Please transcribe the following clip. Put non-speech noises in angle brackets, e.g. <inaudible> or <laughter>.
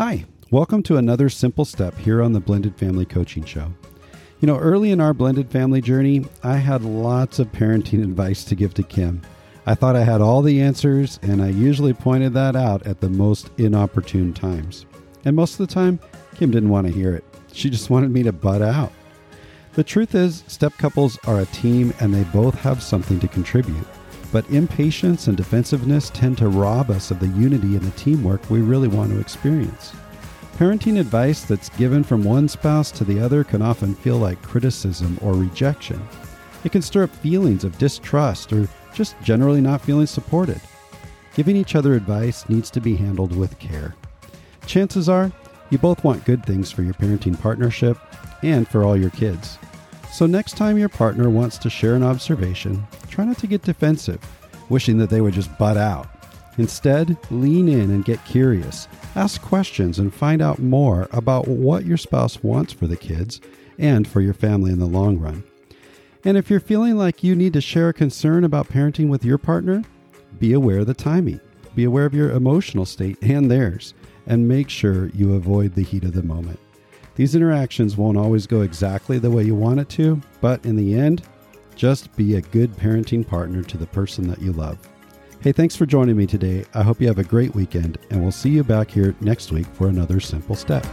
Hi, welcome to another simple step here on the Blended Family Coaching Show. You know, early in our blended family journey, I had lots of parenting <laughs> advice to give to Kim. I thought I had all the answers, and I usually pointed that out at the most inopportune times. And most of the time, Kim didn't want to hear it. She just wanted me to butt out. The truth is, step couples are a team and they both have something to contribute. But impatience and defensiveness tend to rob us of the unity and the teamwork we really want to experience. Parenting advice that's given from one spouse to the other can often feel like criticism or rejection. It can stir up feelings of distrust or just generally not feeling supported. Giving each other advice needs to be handled with care. Chances are, you both want good things for your parenting partnership and for all your kids. So, next time your partner wants to share an observation, try not to get defensive, wishing that they would just butt out. Instead, lean in and get curious. Ask questions and find out more about what your spouse wants for the kids and for your family in the long run. And if you're feeling like you need to share a concern about parenting with your partner, be aware of the timing. Be aware of your emotional state and theirs, and make sure you avoid the heat of the moment. These interactions won't always go exactly the way you want it to, but in the end, just be a good parenting partner to the person that you love. Hey, thanks for joining me today. I hope you have a great weekend, and we'll see you back here next week for another simple step.